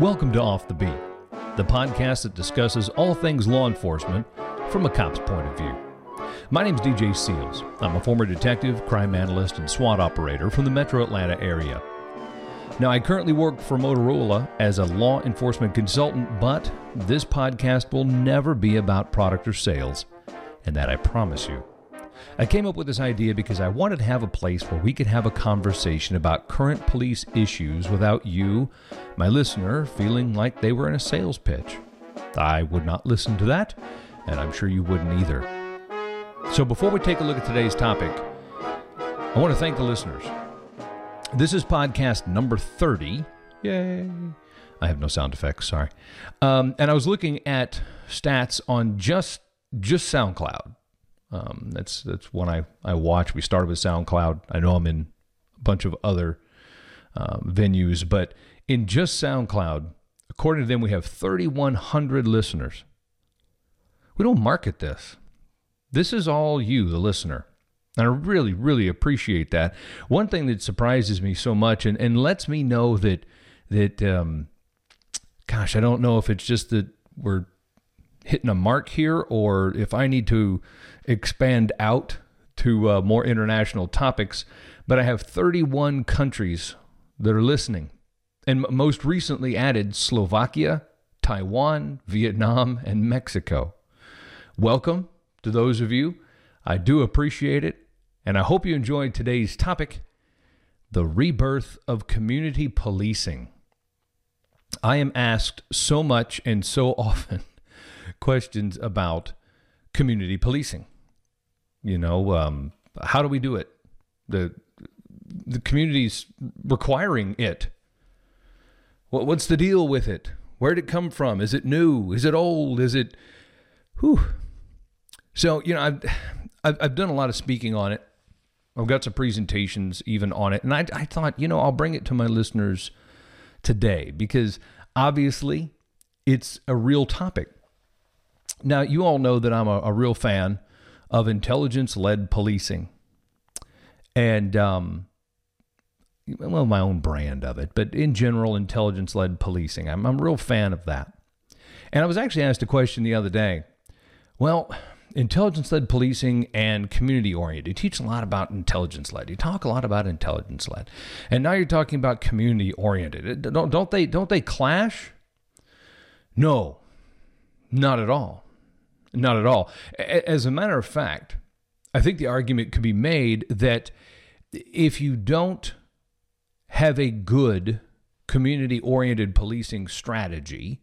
Welcome to Off the Beat, the podcast that discusses all things law enforcement from a cop's point of view. My name's DJ Seals. I'm a former detective, crime analyst, and SWAT operator from the metro Atlanta area. Now, I currently work for Motorola as a law enforcement consultant, but this podcast will never be about product or sales, and that I promise you. I came up with this idea because I wanted to have a place where we could have a conversation about current police issues without you, my listener, feeling like they were in a sales pitch. I would not listen to that, and I'm sure you wouldn't either. So before we take a look at today's topic, I want to thank the listeners. This is podcast number 30. Yay. I have no sound effects, sorry. Um, and I was looking at stats on just just SoundCloud. Um, that's that's one I, I watch. We started with SoundCloud. I know I'm in a bunch of other um, venues, but in just SoundCloud, according to them, we have 3,100 listeners. We don't market this. This is all you, the listener. And I really, really appreciate that. One thing that surprises me so much and, and lets me know that that um, gosh, I don't know if it's just that we're hitting a mark here or if I need to expand out to uh, more international topics. But I have 31 countries that are listening, and most recently added Slovakia, Taiwan, Vietnam, and Mexico. Welcome to those of you. I do appreciate it. And I hope you enjoyed today's topic the rebirth of community policing. I am asked so much and so often questions about community policing. You know, um, how do we do it? The the community's requiring it. What, what's the deal with it? Where did it come from? Is it new? Is it old? Is it? Whew. So you know, I've, I've I've done a lot of speaking on it. I've got some presentations even on it, and I I thought you know I'll bring it to my listeners today because obviously it's a real topic. Now you all know that I'm a, a real fan of intelligence led policing, and um, well, my own brand of it, but in general, intelligence led policing. I'm, I'm a real fan of that. And I was actually asked a question the other day. Well, intelligence led policing and community oriented. You teach a lot about intelligence led. You talk a lot about intelligence led. And now you're talking about community oriented. Don't, don't they don't they clash? No. Not at all. Not at all. As a matter of fact, I think the argument could be made that if you don't have a good community oriented policing strategy,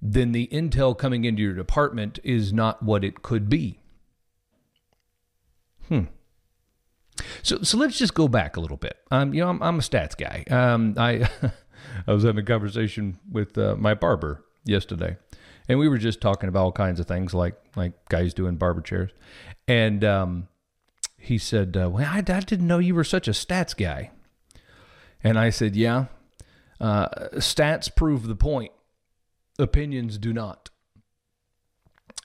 then the intel coming into your department is not what it could be. Hmm. So, so let's just go back a little bit. Um, you know, I'm, I'm a stats guy. Um, I, I was having a conversation with uh, my barber yesterday, and we were just talking about all kinds of things, like like guys doing barber chairs, and um, he said, uh, "Well, I, I didn't know you were such a stats guy," and I said, "Yeah, uh, stats prove the point." opinions do not.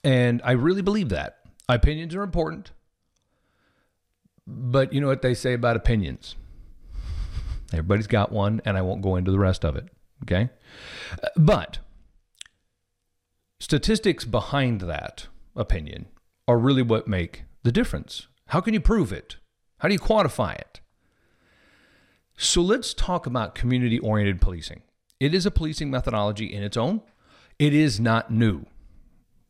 And I really believe that. Opinions are important. But you know what they say about opinions? Everybody's got one, and I won't go into the rest of it. Okay? But statistics behind that opinion are really what make the difference. How can you prove it? How do you quantify it? So let's talk about community oriented policing. It is a policing methodology in its own. It is not new.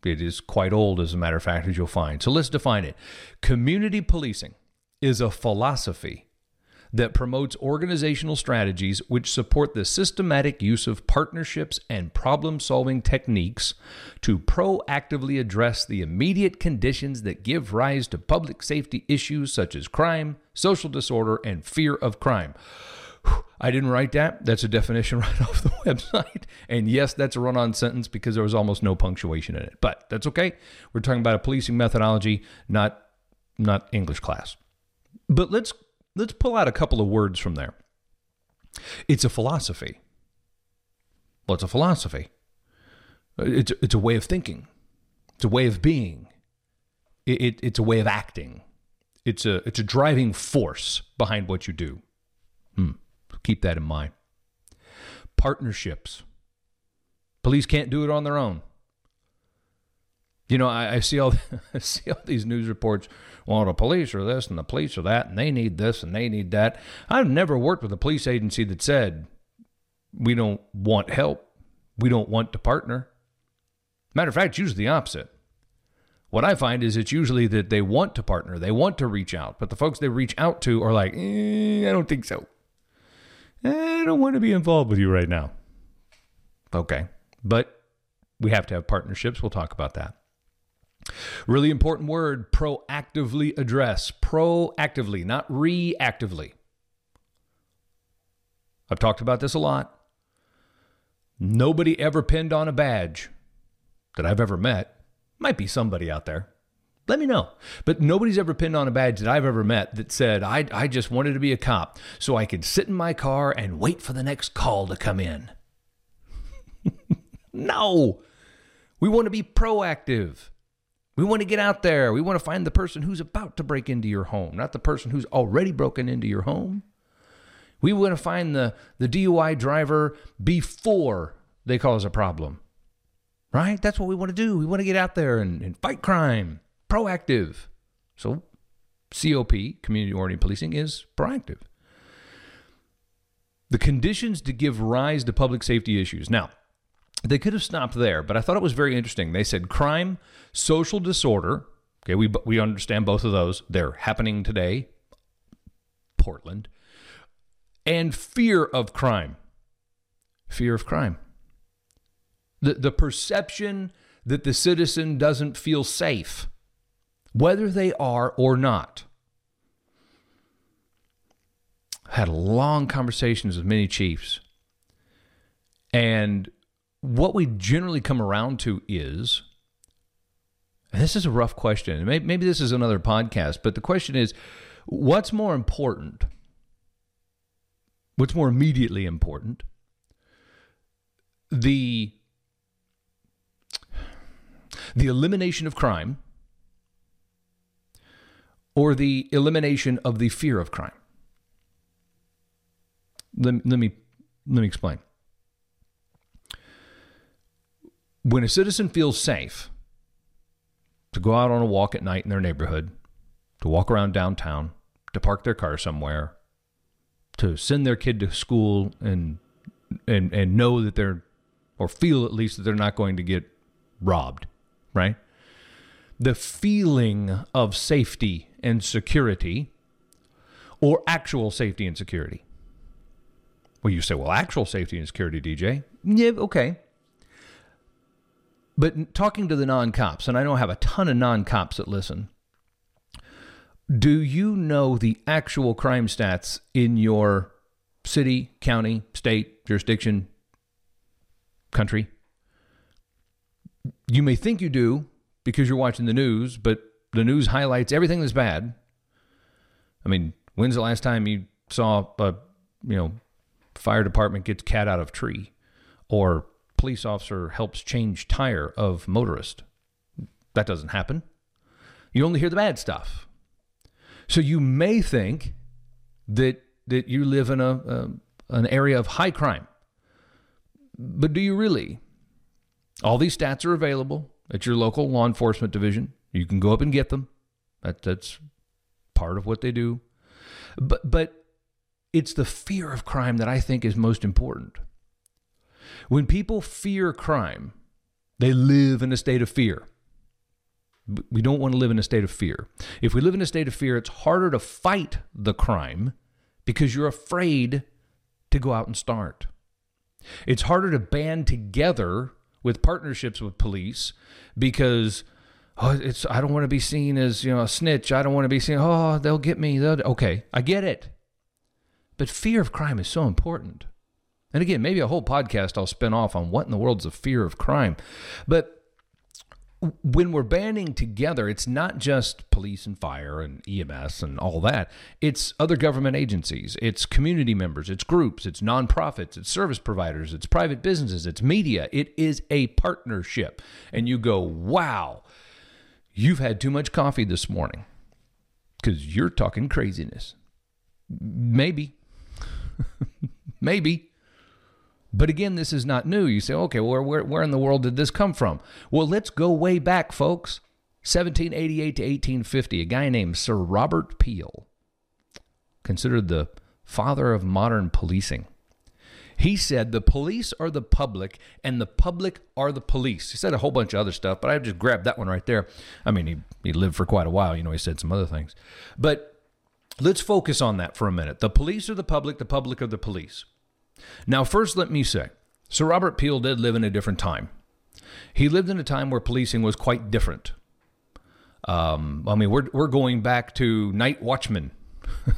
It is quite old, as a matter of fact, as you'll find. So let's define it. Community policing is a philosophy that promotes organizational strategies which support the systematic use of partnerships and problem solving techniques to proactively address the immediate conditions that give rise to public safety issues such as crime, social disorder, and fear of crime. I didn't write that. That's a definition right off the website. And yes, that's a run on sentence because there was almost no punctuation in it. But that's okay. We're talking about a policing methodology, not not English class. But let's let's pull out a couple of words from there. It's a philosophy. Well, it's a philosophy. It's, it's a way of thinking. It's a way of being. It, it, it's a way of acting. It's a, it's a driving force behind what you do. Hmm. Keep that in mind. Partnerships Police can't do it on their own. You know, I, I see all I see all these news reports. Well, the police are this and the police are that, and they need this and they need that. I've never worked with a police agency that said we don't want help, we don't want to partner. Matter of fact, usually the opposite. What I find is it's usually that they want to partner, they want to reach out, but the folks they reach out to are like, eh, I don't think so. I don't want to be involved with you right now. Okay. But we have to have partnerships. We'll talk about that. Really important word proactively address. Proactively, not reactively. I've talked about this a lot. Nobody ever pinned on a badge that I've ever met. Might be somebody out there. Let me know. But nobody's ever pinned on a badge that I've ever met that said, I, I just wanted to be a cop so I could sit in my car and wait for the next call to come in. no. We want to be proactive. We want to get out there. We want to find the person who's about to break into your home, not the person who's already broken into your home. We want to find the, the DUI driver before they cause a problem. Right? That's what we want to do. We want to get out there and, and fight crime proactive. So, COP, community oriented policing, is proactive. The conditions to give rise to public safety issues. Now, they could have stopped there, but I thought it was very interesting. They said crime, social disorder. Okay, we we understand both of those. They're happening today. Portland. And fear of crime. Fear of crime. The the perception that the citizen doesn't feel safe whether they are or not. Had long conversations with many chiefs. And what we generally come around to is and this is a rough question. Maybe, maybe this is another podcast, but the question is what's more important? What's more immediately important? The the elimination of crime or the elimination of the fear of crime. Let, let, me, let me explain. When a citizen feels safe to go out on a walk at night in their neighborhood, to walk around downtown, to park their car somewhere, to send their kid to school and and and know that they're or feel at least that they're not going to get robbed, right? The feeling of safety and security or actual safety and security? Well, you say, well, actual safety and security, DJ. Yeah, okay. But talking to the non cops, and I know I have a ton of non cops that listen, do you know the actual crime stats in your city, county, state, jurisdiction, country? You may think you do because you're watching the news, but the news highlights everything that's bad. I mean, when's the last time you saw a you know fire department gets cat out of tree, or police officer helps change tire of motorist? That doesn't happen. You only hear the bad stuff. So you may think that that you live in a, a an area of high crime, but do you really? All these stats are available at your local law enforcement division. You can go up and get them. That, that's part of what they do. But, but it's the fear of crime that I think is most important. When people fear crime, they live in a state of fear. We don't want to live in a state of fear. If we live in a state of fear, it's harder to fight the crime because you're afraid to go out and start. It's harder to band together with partnerships with police because oh, it's I don't want to be seen as you know a snitch. I don't want to be seen. Oh, they'll get me. They'll, okay, I get it. But fear of crime is so important. And again, maybe a whole podcast I'll spin off on what in the world's the fear of crime. But when we're banding together, it's not just police and fire and EMS and all that. It's other government agencies, it's community members, it's groups, it's nonprofits, it's service providers, it's private businesses, it's media. It is a partnership. And you go, wow, You've had too much coffee this morning because you're talking craziness. Maybe. Maybe. But again, this is not new. You say, okay, well, where, where in the world did this come from? Well, let's go way back, folks. 1788 to 1850, a guy named Sir Robert Peel, considered the father of modern policing. He said the police are the public and the public are the police. He said a whole bunch of other stuff, but I just grabbed that one right there. I mean, he, he lived for quite a while. You know, he said some other things. But let's focus on that for a minute. The police are the public, the public are the police. Now, first, let me say Sir Robert Peel did live in a different time. He lived in a time where policing was quite different. Um, I mean, we're, we're going back to night watchmen,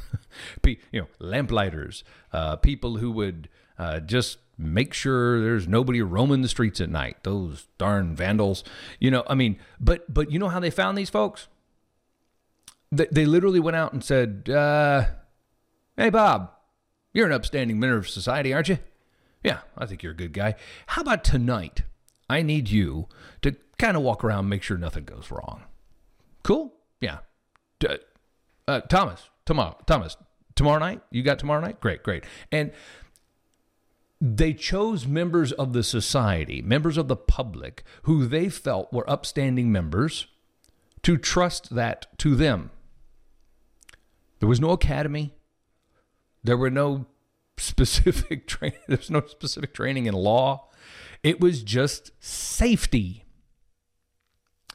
you know, lamplighters, uh, people who would uh, just make sure there's nobody roaming the streets at night. Those darn vandals, you know. I mean, but but you know how they found these folks? They, they literally went out and said, uh, "Hey, Bob, you're an upstanding member of society, aren't you? Yeah, I think you're a good guy. How about tonight? I need you to kind of walk around, make sure nothing goes wrong. Cool? Yeah. Uh, Thomas, tomorrow, Thomas, tomorrow night? You got tomorrow night? Great, great. And they chose members of the society, members of the public, who they felt were upstanding members, to trust that to them. There was no academy. There were no specific training. There's no specific training in law. It was just safety.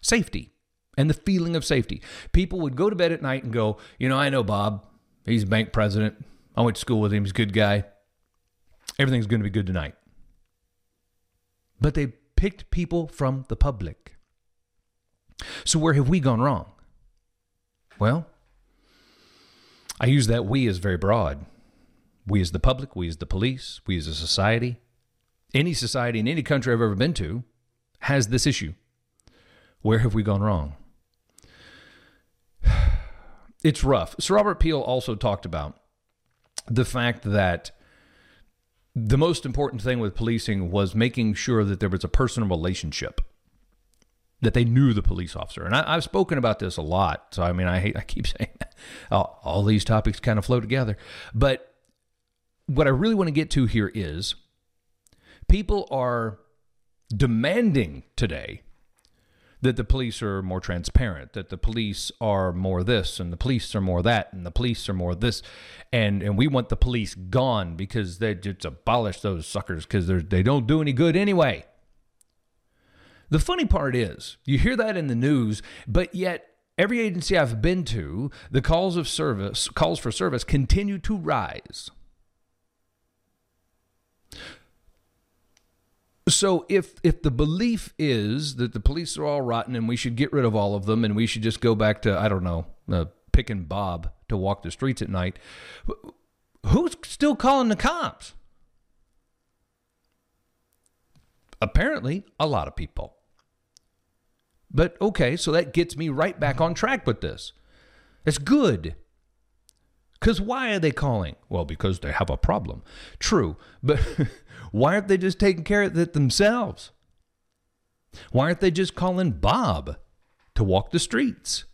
Safety and the feeling of safety. People would go to bed at night and go, you know, I know Bob. He's bank president. I went to school with him. He's a good guy. Everything's going to be good tonight. But they picked people from the public. So where have we gone wrong? Well, I use that we as very broad. We as the public, we as the police, we as a society. Any society in any country I've ever been to has this issue. Where have we gone wrong? It's rough. Sir Robert Peel also talked about the fact that the most important thing with policing was making sure that there was a personal relationship that they knew the police officer. And I, have spoken about this a lot. So, I mean, I, hate, I keep saying all, all these topics kind of flow together. But what I really want to get to here is people are demanding today that the police are more transparent, that the police are more this and the police are more that and the police are more this, and and we want the police gone because they just abolish those suckers because they don't do any good anyway. The funny part is, you hear that in the news, but yet every agency I've been to, the calls of service, calls for service continue to rise. So if if the belief is that the police are all rotten and we should get rid of all of them and we should just go back to I don't know uh, picking Bob to walk the streets at night, who's still calling the cops? Apparently, a lot of people. But okay, so that gets me right back on track with this. It's good. Because why are they calling? Well, because they have a problem. True, but why aren't they just taking care of it themselves? Why aren't they just calling Bob to walk the streets?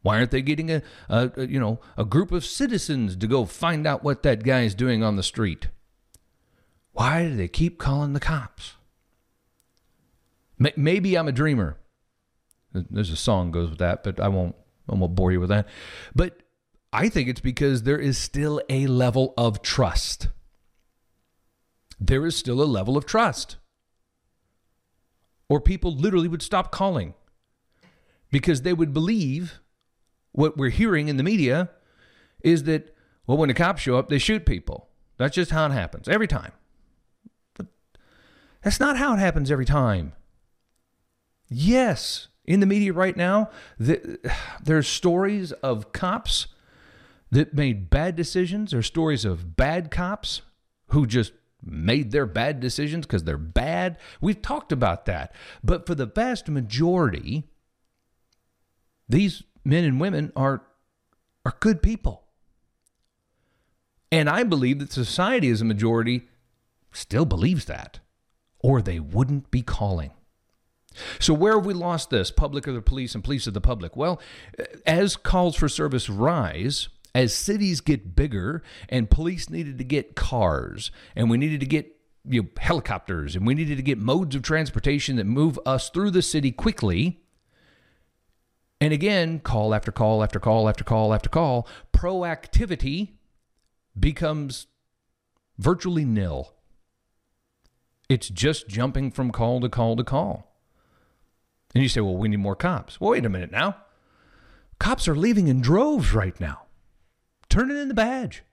Why aren't they getting a, a, a, you know a group of citizens to go find out what that guy is doing on the street? Why do they keep calling the cops? Maybe I'm a dreamer. There's a song goes with that, but I won't I won't bore you with that. But I think it's because there is still a level of trust. There is still a level of trust. Or people literally would stop calling because they would believe what we're hearing in the media is that, well, when the cops show up, they shoot people. That's just how it happens every time. But that's not how it happens every time. Yes, in the media right now, the, there's stories of cops that made bad decisions. There's stories of bad cops who just made their bad decisions because they're bad. We've talked about that. But for the vast majority, these men and women are are good people. And I believe that society as a majority still believes that, or they wouldn't be calling. So, where have we lost this? Public or the police and police of the public? Well, as calls for service rise, as cities get bigger and police needed to get cars and we needed to get you know, helicopters and we needed to get modes of transportation that move us through the city quickly. And again, call after call after call after call after call, proactivity becomes virtually nil. It's just jumping from call to call to call. And you say, well, we need more cops. Well, wait a minute now. Cops are leaving in droves right now. Turn it in the badge.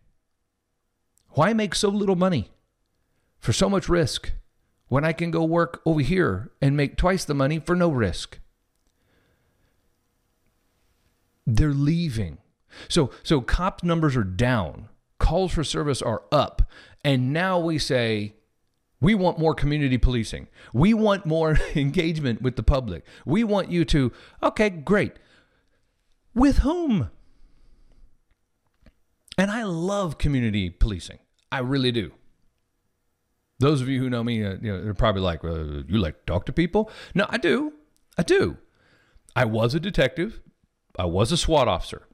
Why make so little money for so much risk when I can go work over here and make twice the money for no risk? They're leaving. So so cop numbers are down, calls for service are up, and now we say we want more community policing. We want more engagement with the public. We want you to okay, great. With whom? And I love community policing. I really do. Those of you who know me, uh, you know, they're probably like, uh, "You like to talk to people?" No, I do. I do. I was a detective. I was a SWAT officer.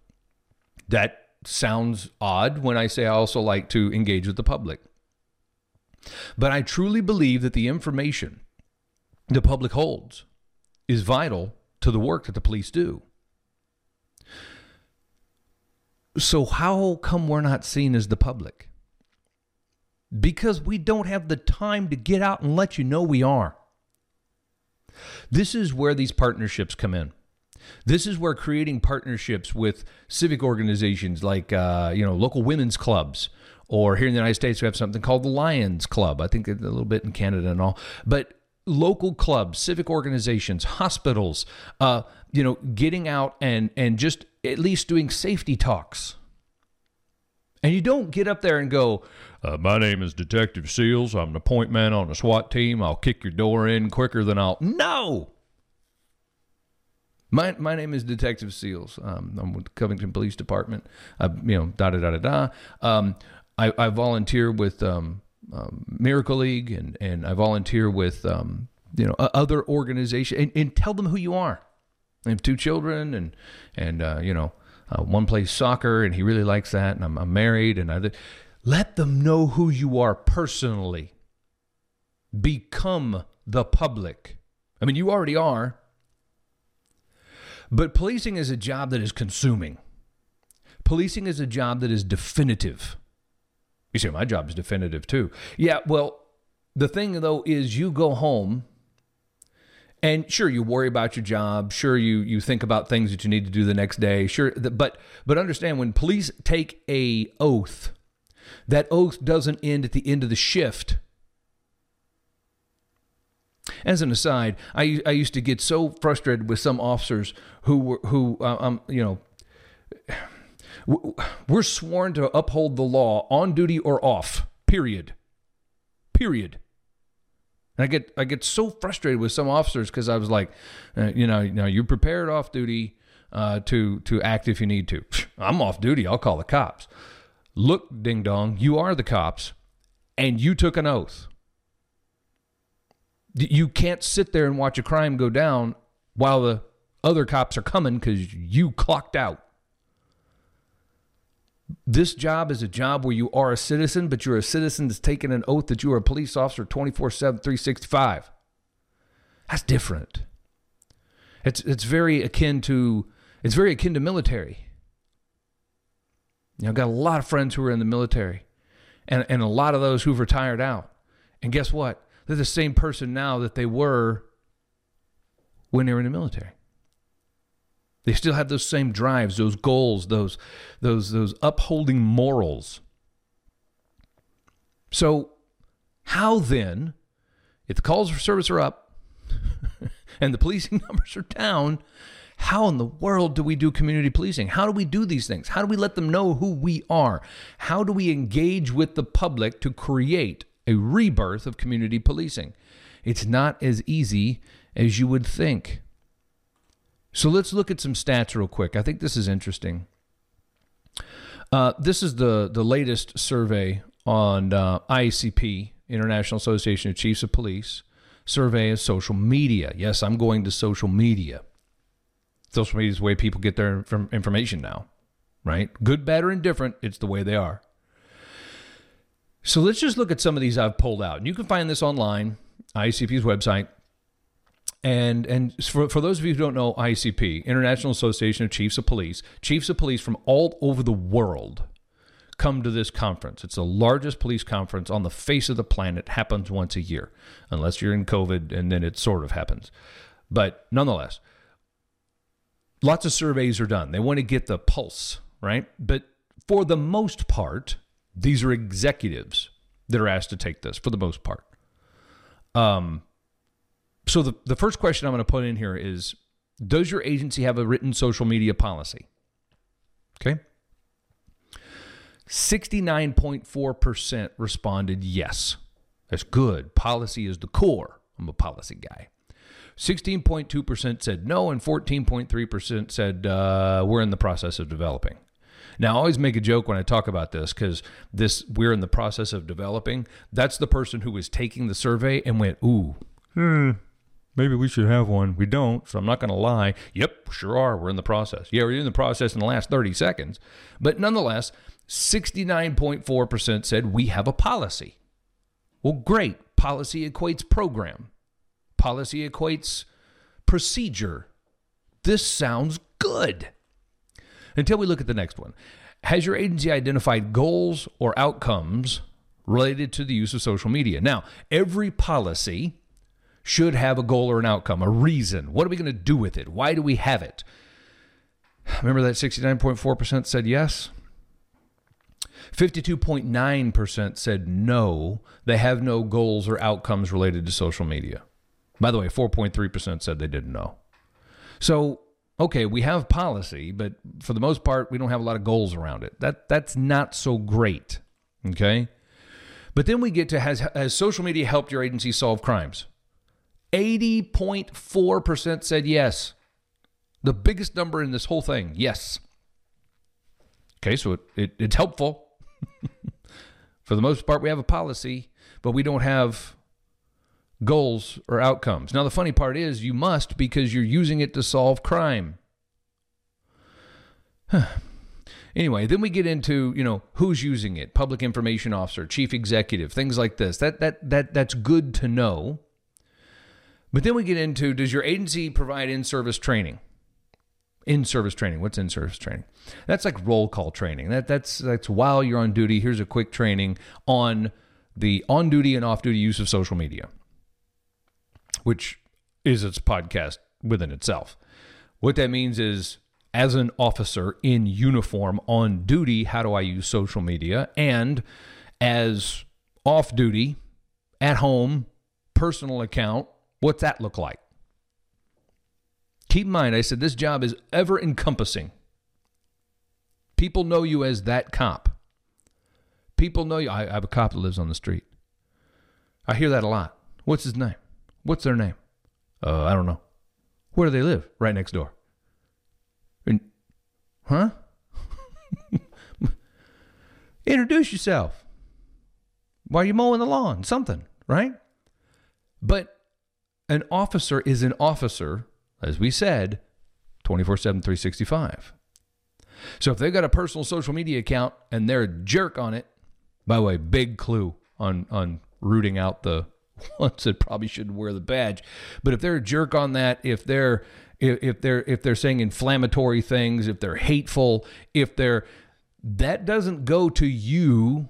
That sounds odd when I say I also like to engage with the public. But I truly believe that the information the public holds is vital to the work that the police do. So, how come we're not seen as the public? Because we don't have the time to get out and let you know we are. This is where these partnerships come in. This is where creating partnerships with civic organizations like uh, you know local women's clubs, or here in the United States we have something called the Lions Club. I think a little bit in Canada and all, but local clubs, civic organizations, hospitals, uh, you know, getting out and and just at least doing safety talks. And you don't get up there and go, uh, "My name is Detective Seals. I'm the point man on the SWAT team. I'll kick your door in quicker than I'll." No. My, my name is Detective Seals. Um, I'm with Covington Police Department. I, you know, da da da da da. Um, I, I volunteer with um, um, Miracle League and, and I volunteer with um, you know other organizations and, and, tell them who you are. I have two children and and uh, you know uh, one plays soccer and he really likes that and I'm, I'm married and I let them know who you are personally. Become the public. I mean, you already are. But policing is a job that is consuming. Policing is a job that is definitive. You say, my job is definitive too. Yeah, well, the thing though is you go home and sure you worry about your job. Sure you you think about things that you need to do the next day. Sure but but understand when police take a oath that oath doesn't end at the end of the shift. As an aside i i used to get so frustrated with some officers who were who uh, um you know we're sworn to uphold the law on duty or off. Period. Period. And I get I get so frustrated with some officers because I was like, uh, you know, you know, you're prepared off duty uh, to to act if you need to. I'm off duty. I'll call the cops. Look, ding dong, you are the cops, and you took an oath. You can't sit there and watch a crime go down while the other cops are coming because you clocked out. This job is a job where you are a citizen, but you're a citizen that's taken an oath that you are a police officer 24 7, 365. That's different. It's, it's very akin to it's very akin to military. You know, I've got a lot of friends who are in the military and, and a lot of those who've retired out. And guess what? They're the same person now that they were when they were in the military. They still have those same drives, those goals, those those those upholding morals. So how then, if the calls for service are up and the policing numbers are down, how in the world do we do community policing? How do we do these things? How do we let them know who we are? How do we engage with the public to create a rebirth of community policing? It's not as easy as you would think. So let's look at some stats real quick. I think this is interesting. Uh, this is the the latest survey on uh, IACP, International Association of Chiefs of Police, survey of social media. Yes, I'm going to social media. Social media is the way people get their information now, right? Good, bad, or indifferent, it's the way they are. So let's just look at some of these I've pulled out. And you can find this online, ICP's website. And and for, for those of you who don't know ICP, International Association of Chiefs of Police, chiefs of police from all over the world come to this conference. It's the largest police conference on the face of the planet. Happens once a year, unless you're in COVID, and then it sort of happens. But nonetheless, lots of surveys are done. They want to get the pulse, right? But for the most part, these are executives that are asked to take this. For the most part, um, so the, the first question I'm going to put in here is Does your agency have a written social media policy? Okay. 69.4% responded yes. That's good. Policy is the core. I'm a policy guy. 16.2% said no, and 14.3% said uh, we're in the process of developing. Now, I always make a joke when I talk about this because this we're in the process of developing. That's the person who was taking the survey and went, ooh, hmm, maybe we should have one. We don't, so I'm not going to lie. Yep, sure are. We're in the process. Yeah, we're in the process in the last 30 seconds. But nonetheless, 69.4% said we have a policy. Well, great. Policy equates program, policy equates procedure. This sounds good. Until we look at the next one. Has your agency identified goals or outcomes related to the use of social media? Now, every policy should have a goal or an outcome, a reason. What are we going to do with it? Why do we have it? Remember that 69.4% said yes? 52.9% said no, they have no goals or outcomes related to social media. By the way, 4.3% said they didn't know. So, okay, we have policy, but for the most part, we don't have a lot of goals around it. That that's not so great. Okay? But then we get to has has social media helped your agency solve crimes? 80.4% said yes. The biggest number in this whole thing, yes. Okay, so it, it, it's helpful. For the most part, we have a policy, but we don't have goals or outcomes. Now, the funny part is you must because you're using it to solve crime. anyway, then we get into, you know, who's using it? Public information officer, chief executive, things like this. That that that that's good to know. But then we get into does your agency provide in service training? In service training. What's in service training? That's like roll call training. That that's that's while you're on duty. Here's a quick training on the on duty and off duty use of social media, which is its podcast within itself. What that means is as an officer in uniform on duty, how do I use social media? And as off duty, at home, personal account, What's that look like? Keep in mind, I said this job is ever encompassing. People know you as that cop. People know you. I, I have a cop that lives on the street. I hear that a lot. What's his name? What's their name? Uh, I don't know. Where do they live? Right next door. And, huh? Introduce yourself. Why are you mowing the lawn? Something, right? But an officer is an officer, as we said, 24 7, 365. So if they've got a personal social media account and they're a jerk on it, by the way, big clue on, on rooting out the ones that probably shouldn't wear the badge. But if they're a jerk on that, if they're if they're if they're saying inflammatory things, if they're hateful, if they're that doesn't go to you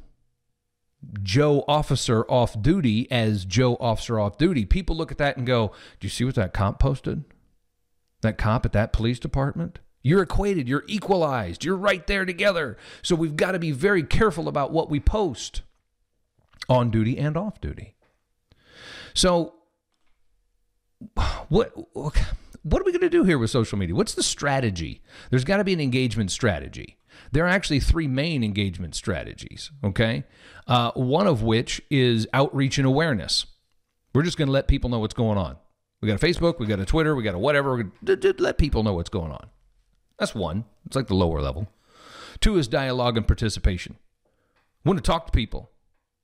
Joe officer off duty as Joe officer off duty, people look at that and go, Do you see what that cop posted? That cop at that police department? You're equated, you're equalized, you're right there together. So we've got to be very careful about what we post on duty and off duty. So, what what are we going to do here with social media? What's the strategy? There's got to be an engagement strategy. There are actually three main engagement strategies, okay? Uh, one of which is outreach and awareness. We're just going to let people know what's going on. We got a Facebook, we got a Twitter, we got a whatever. Let people know what's going on. That's one. It's like the lower level. Two is dialogue and participation. Want to talk to people.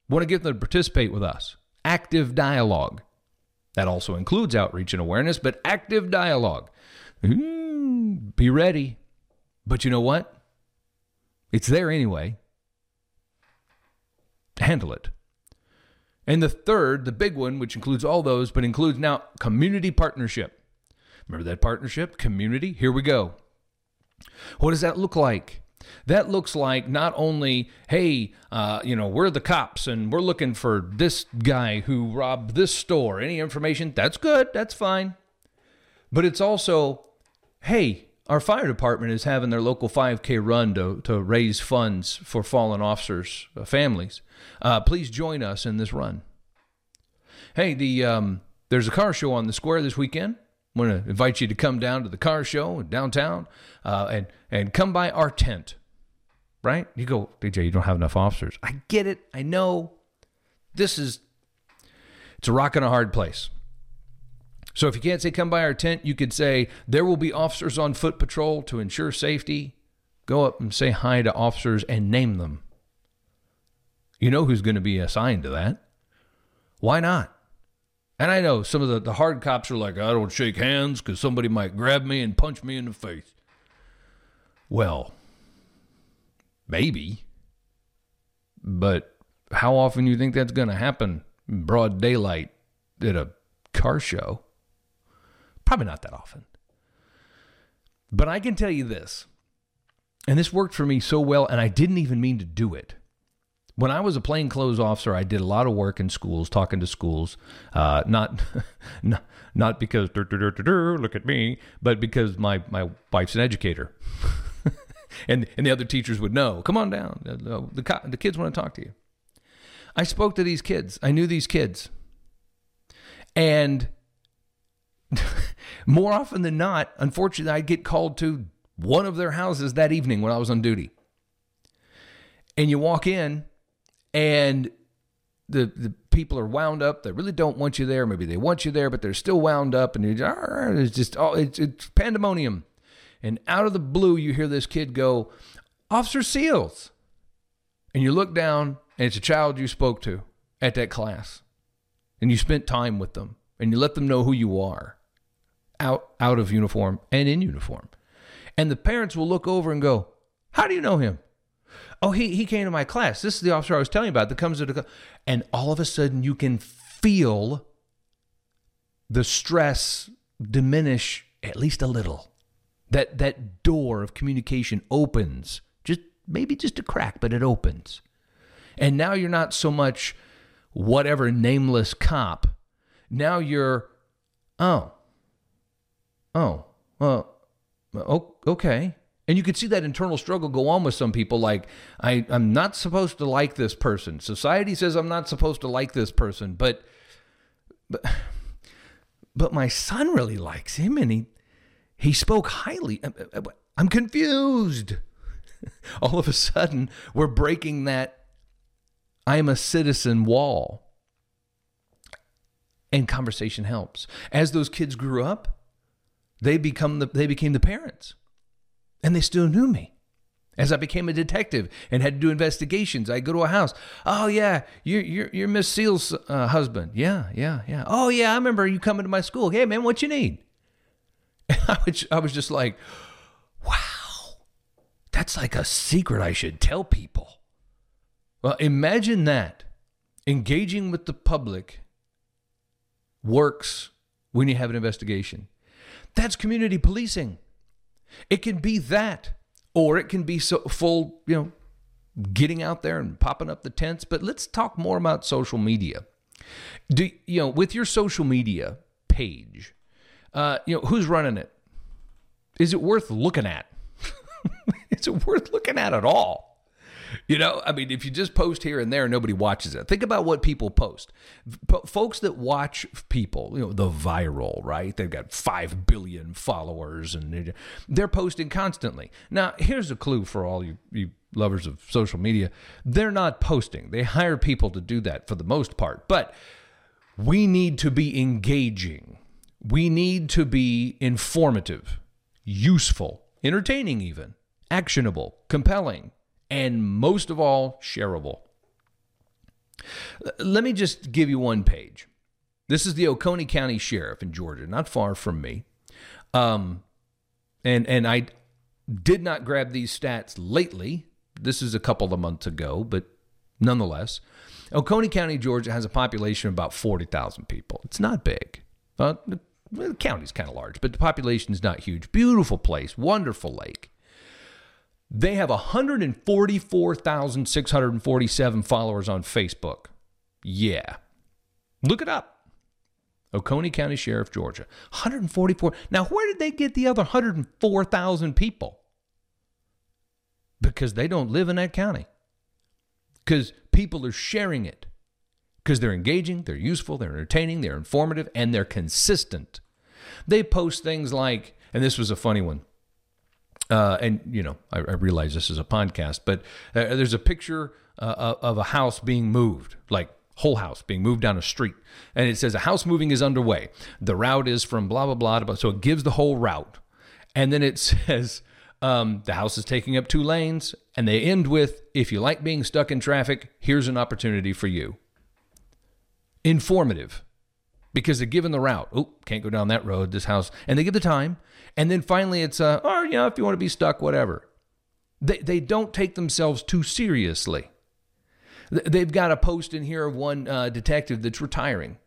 Want to get them to participate with us. Active dialogue. That also includes outreach and awareness, but active dialogue. Be ready. But you know what? It's there anyway. handle it. And the third, the big one, which includes all those, but includes now community partnership. Remember that partnership? Community? Here we go. What does that look like? That looks like not only, hey, uh, you know, we're the cops and we're looking for this guy who robbed this store. Any information? That's good. That's fine. But it's also, hey, our fire department is having their local 5K run to, to raise funds for fallen officers' uh, families. Uh, please join us in this run. Hey, the um, there's a car show on the square this weekend. I'm going to invite you to come down to the car show downtown uh, and and come by our tent. Right? You go, DJ. You don't have enough officers. I get it. I know. This is it's a rock and a hard place. So if you can't say come by our tent, you could say there will be officers on foot patrol to ensure safety. Go up and say hi to officers and name them. You know who's going to be assigned to that. Why not? And I know some of the, the hard cops are like, I don't shake hands because somebody might grab me and punch me in the face. Well, maybe. But how often do you think that's going to happen broad daylight at a car show? Probably not that often. But I can tell you this, and this worked for me so well, and I didn't even mean to do it. When I was a plainclothes officer, I did a lot of work in schools, talking to schools, uh, not, not not because look at me, but because my my wife's an educator, and and the other teachers would know. Come on down, the, the the kids want to talk to you. I spoke to these kids. I knew these kids, and more often than not, unfortunately, I'd get called to one of their houses that evening when I was on duty. And you walk in, and the the people are wound up. They really don't want you there. Maybe they want you there, but they're still wound up, and you're, it's just oh, it's, it's pandemonium. And out of the blue, you hear this kid go, "Officer Seals," and you look down, and it's a child you spoke to at that class, and you spent time with them, and you let them know who you are out out of uniform and in uniform. And the parents will look over and go, "How do you know him?" "Oh, he he came to my class. This is the officer I was telling you about that comes to the and all of a sudden you can feel the stress diminish at least a little. That that door of communication opens. Just maybe just a crack, but it opens. And now you're not so much whatever nameless cop. Now you're oh, oh, well, okay. And you could see that internal struggle go on with some people. Like, I, I'm not supposed to like this person. Society says I'm not supposed to like this person, but, but, but my son really likes him, and he, he spoke highly. Uh, uh, uh, I'm confused. All of a sudden, we're breaking that I'm a citizen wall. And conversation helps. As those kids grew up, they become the, they became the parents, and they still knew me. As I became a detective and had to do investigations, I go to a house. Oh yeah, you're you're, you're Miss Seal's uh, husband. Yeah, yeah, yeah. Oh yeah, I remember you coming to my school. Hey man, what you need? And I was I was just like, wow, that's like a secret I should tell people. Well, imagine that engaging with the public works when you have an investigation. That's community policing. It can be that, or it can be so full, you know, getting out there and popping up the tents. But let's talk more about social media. Do you know with your social media page? Uh, you know who's running it? Is it worth looking at? Is it worth looking at at all? You know, I mean, if you just post here and there, nobody watches it. Think about what people post. Folks that watch people, you know, the viral, right? They've got 5 billion followers and they're posting constantly. Now, here's a clue for all you, you lovers of social media they're not posting, they hire people to do that for the most part. But we need to be engaging, we need to be informative, useful, entertaining, even, actionable, compelling and most of all, shareable. Let me just give you one page. This is the Oconee County Sheriff in Georgia, not far from me. Um, and and I did not grab these stats lately. This is a couple of months ago, but nonetheless, Oconee County, Georgia has a population of about 40,000 people. It's not big. Uh, the county's kind of large, but the population is not huge. Beautiful place, wonderful lake. They have 144,647 followers on Facebook. Yeah. Look it up. Oconee County Sheriff, Georgia. 144. Now, where did they get the other 104,000 people? Because they don't live in that county. Because people are sharing it. Because they're engaging, they're useful, they're entertaining, they're informative, and they're consistent. They post things like, and this was a funny one. Uh, and you know, I, I, realize this is a podcast, but uh, there's a picture uh, of a house being moved, like whole house being moved down a street. And it says a house moving is underway. The route is from blah, blah, blah. blah. So it gives the whole route. And then it says um, the house is taking up two lanes. And they end with if you like being stuck in traffic, here's an opportunity for you. Informative because they're given the route. Oh, can't go down that road, this house. And they give the time. And then finally it's, uh, oh, you know, if you want to be stuck, whatever. They, they don't take themselves too seriously. They've got a post in here of one uh, detective that's retiring.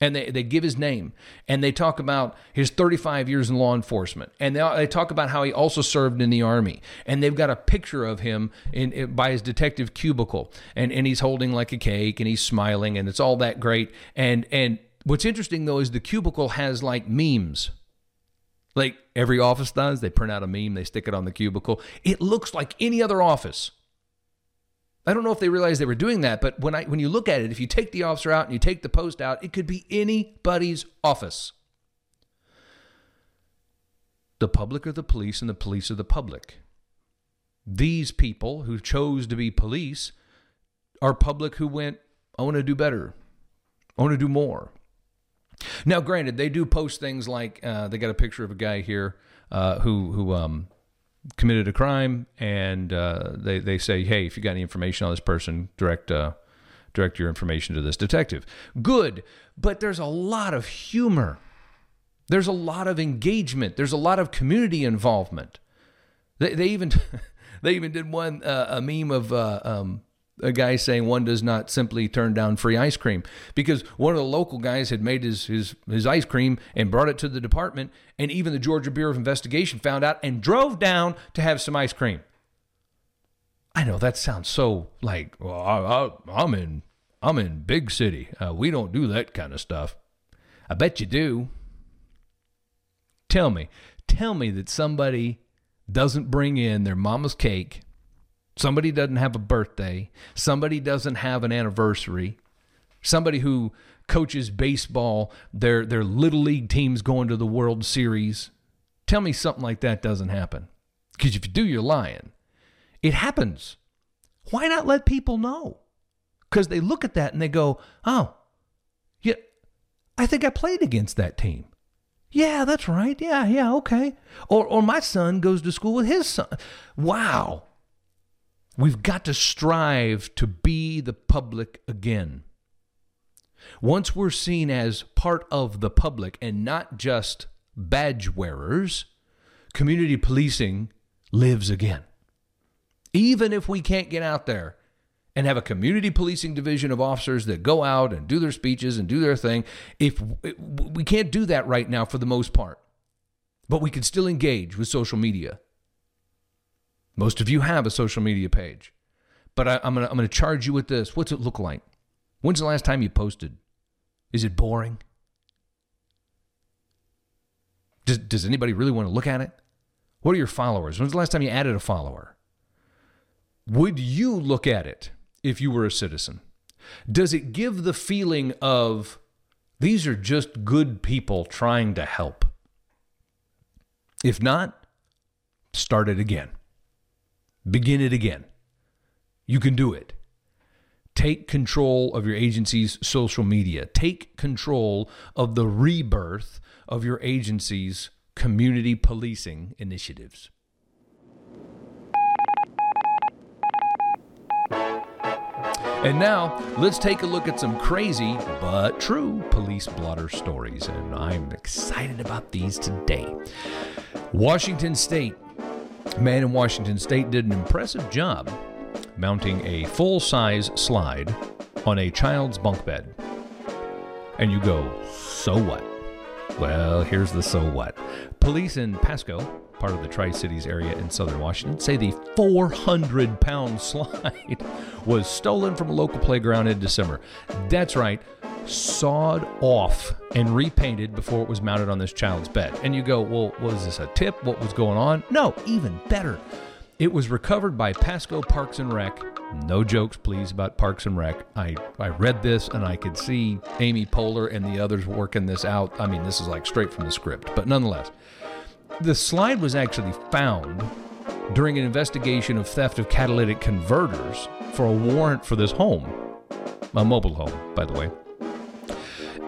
And they, they give his name and they talk about his 35 years in law enforcement. And they, they talk about how he also served in the Army. And they've got a picture of him in, in, by his detective cubicle. And, and he's holding like a cake and he's smiling and it's all that great. And, and what's interesting though is the cubicle has like memes. Like every office does. They print out a meme, they stick it on the cubicle. It looks like any other office. I don't know if they realized they were doing that, but when I when you look at it, if you take the officer out and you take the post out, it could be anybody's office. The public are the police and the police are the public. These people who chose to be police are public who went, I want to do better. I want to do more. Now, granted, they do post things like uh, they got a picture of a guy here uh, who who um, committed a crime, and uh, they they say, hey, if you got any information on this person, direct uh, direct your information to this detective. Good, but there's a lot of humor. There's a lot of engagement. There's a lot of community involvement. They they even they even did one uh, a meme of uh, um, a guy saying one does not simply turn down free ice cream because one of the local guys had made his, his, his ice cream and brought it to the department and even the Georgia Bureau of Investigation found out and drove down to have some ice cream. I know that sounds so like well, I, am in I'm in big city. Uh, we don't do that kind of stuff. I bet you do. Tell me, tell me that somebody doesn't bring in their mama's cake somebody doesn't have a birthday, somebody doesn't have an anniversary, somebody who coaches baseball, their their little league team's going to the World Series. Tell me something like that doesn't happen. Because if you do, you're lying. It happens. Why not let people know? Because they look at that and they go, oh, yeah, I think I played against that team. Yeah, that's right. Yeah, yeah, okay. Or or my son goes to school with his son. Wow. We've got to strive to be the public again. Once we're seen as part of the public and not just badge wearers, community policing lives again. Even if we can't get out there and have a community policing division of officers that go out and do their speeches and do their thing, if we can't do that right now for the most part, but we can still engage with social media. Most of you have a social media page. But I, am going to charge you with this. What's it look like? When's the last time you posted? Is it boring? Does, does anybody really want to look at it? What are your followers? When's the last time you added a follower? Would you look at it if you were a citizen? Does it give the feeling of these are just good people trying to help? If not, start it again. Begin it again. You can do it. Take control of your agency's social media. Take control of the rebirth of your agency's community policing initiatives. And now, let's take a look at some crazy but true police blotter stories. And I'm excited about these today. Washington State man in Washington state did an impressive job mounting a full size slide on a child's bunk bed. And you go, so what? Well, here's the so what. Police in Pasco, part of the Tri Cities area in southern Washington, say the 400 pound slide was stolen from a local playground in December. That's right, sawed off and repainted before it was mounted on this child's bed. And you go, well, was this a tip? What was going on? No, even better. It was recovered by Pasco Parks and Rec. No jokes, please, about Parks and Rec. I, I read this and I could see Amy Poehler and the others working this out. I mean, this is like straight from the script, but nonetheless, the slide was actually found during an investigation of theft of catalytic converters for a warrant for this home, a mobile home, by the way.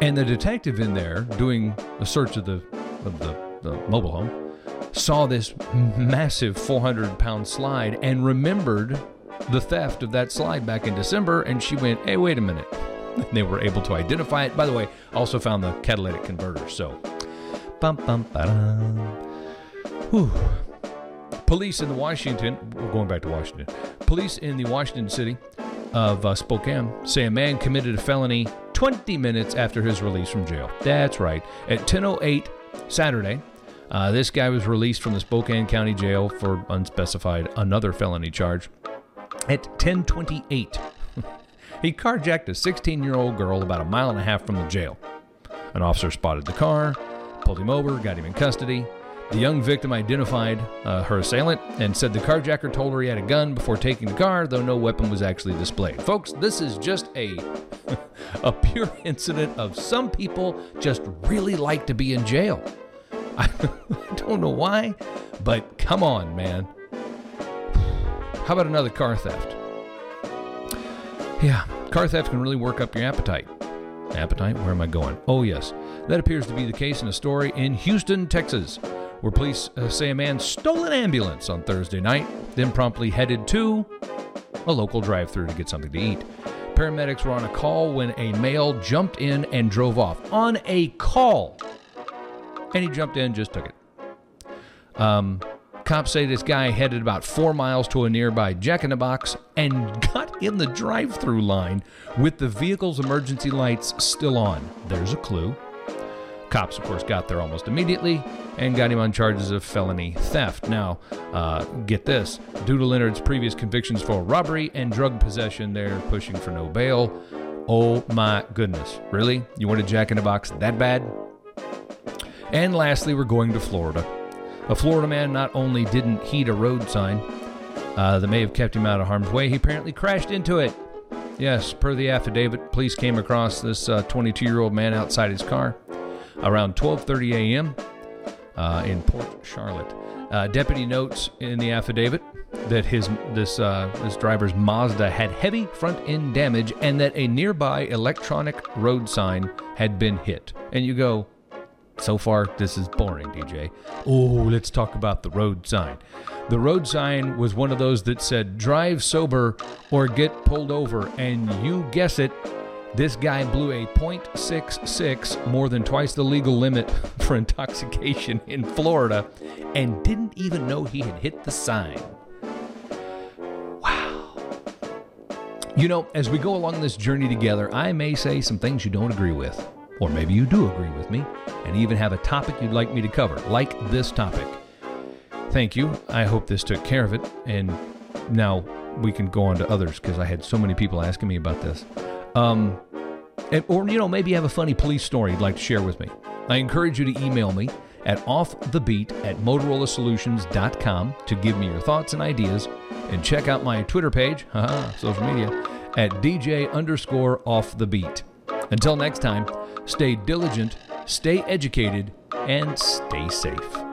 And the detective in there doing a search of the of the, the mobile home saw this massive 400 pound slide and remembered the theft of that slide back in December. And she went, hey, wait a minute. they were able to identify it. By the way, also found the catalytic converter. So, bum, bum, Whew. Police in the Washington, we're going back to Washington. Police in the Washington city of uh, Spokane say a man committed a felony 20 minutes after his release from jail. That's right. At 10:08 Saturday, uh, this guy was released from the Spokane County Jail for unspecified another felony charge. At 10:28, he carjacked a 16-year-old girl about a mile and a half from the jail. An officer spotted the car, pulled him over, got him in custody. The young victim identified uh, her assailant and said the carjacker told her he had a gun before taking the car, though no weapon was actually displayed. Folks, this is just a a pure incident of some people just really like to be in jail. I don't know why, but come on, man. How about another car theft? Yeah, car theft can really work up your appetite. Appetite? Where am I going? Oh, yes. That appears to be the case in a story in Houston, Texas, where police uh, say a man stole an ambulance on Thursday night, then promptly headed to a local drive through to get something to eat. Paramedics were on a call when a male jumped in and drove off. On a call! and he jumped in just took it. Um, cops say this guy headed about four miles to a nearby Jack in the Box and got in the drive through line with the vehicle's emergency lights still on. There's a clue. Cops, of course, got there almost immediately and got him on charges of felony theft. Now, uh, get this due to Leonard's previous convictions for robbery and drug possession, they're pushing for no bail. Oh my goodness. Really? You want a jack in the box that bad? And lastly, we're going to Florida. A Florida man not only didn't heed a road sign uh, that may have kept him out of harm's way, he apparently crashed into it. Yes, per the affidavit, police came across this 22-year-old uh, man outside his car around 12:30 a.m. Uh, in Port Charlotte. Uh, deputy notes in the affidavit that his this uh, this driver's Mazda had heavy front end damage and that a nearby electronic road sign had been hit. And you go, so far, this is boring, DJ. Oh, let's talk about the road sign. The road sign was one of those that said, drive sober or get pulled over. And you guess it, this guy blew a .66, more than twice the legal limit for intoxication in Florida, and didn't even know he had hit the sign. Wow. You know, as we go along this journey together, I may say some things you don't agree with. Or maybe you do agree with me and even have a topic you'd like me to cover, like this topic. Thank you. I hope this took care of it. And now we can go on to others because I had so many people asking me about this. Um, and, or, you know, maybe you have a funny police story you'd like to share with me. I encourage you to email me at offthebeat at motorolasolutions.com to give me your thoughts and ideas. And check out my Twitter page, haha, social media, at DJ underscore off the beat. Until next time, Stay diligent, stay educated, and stay safe.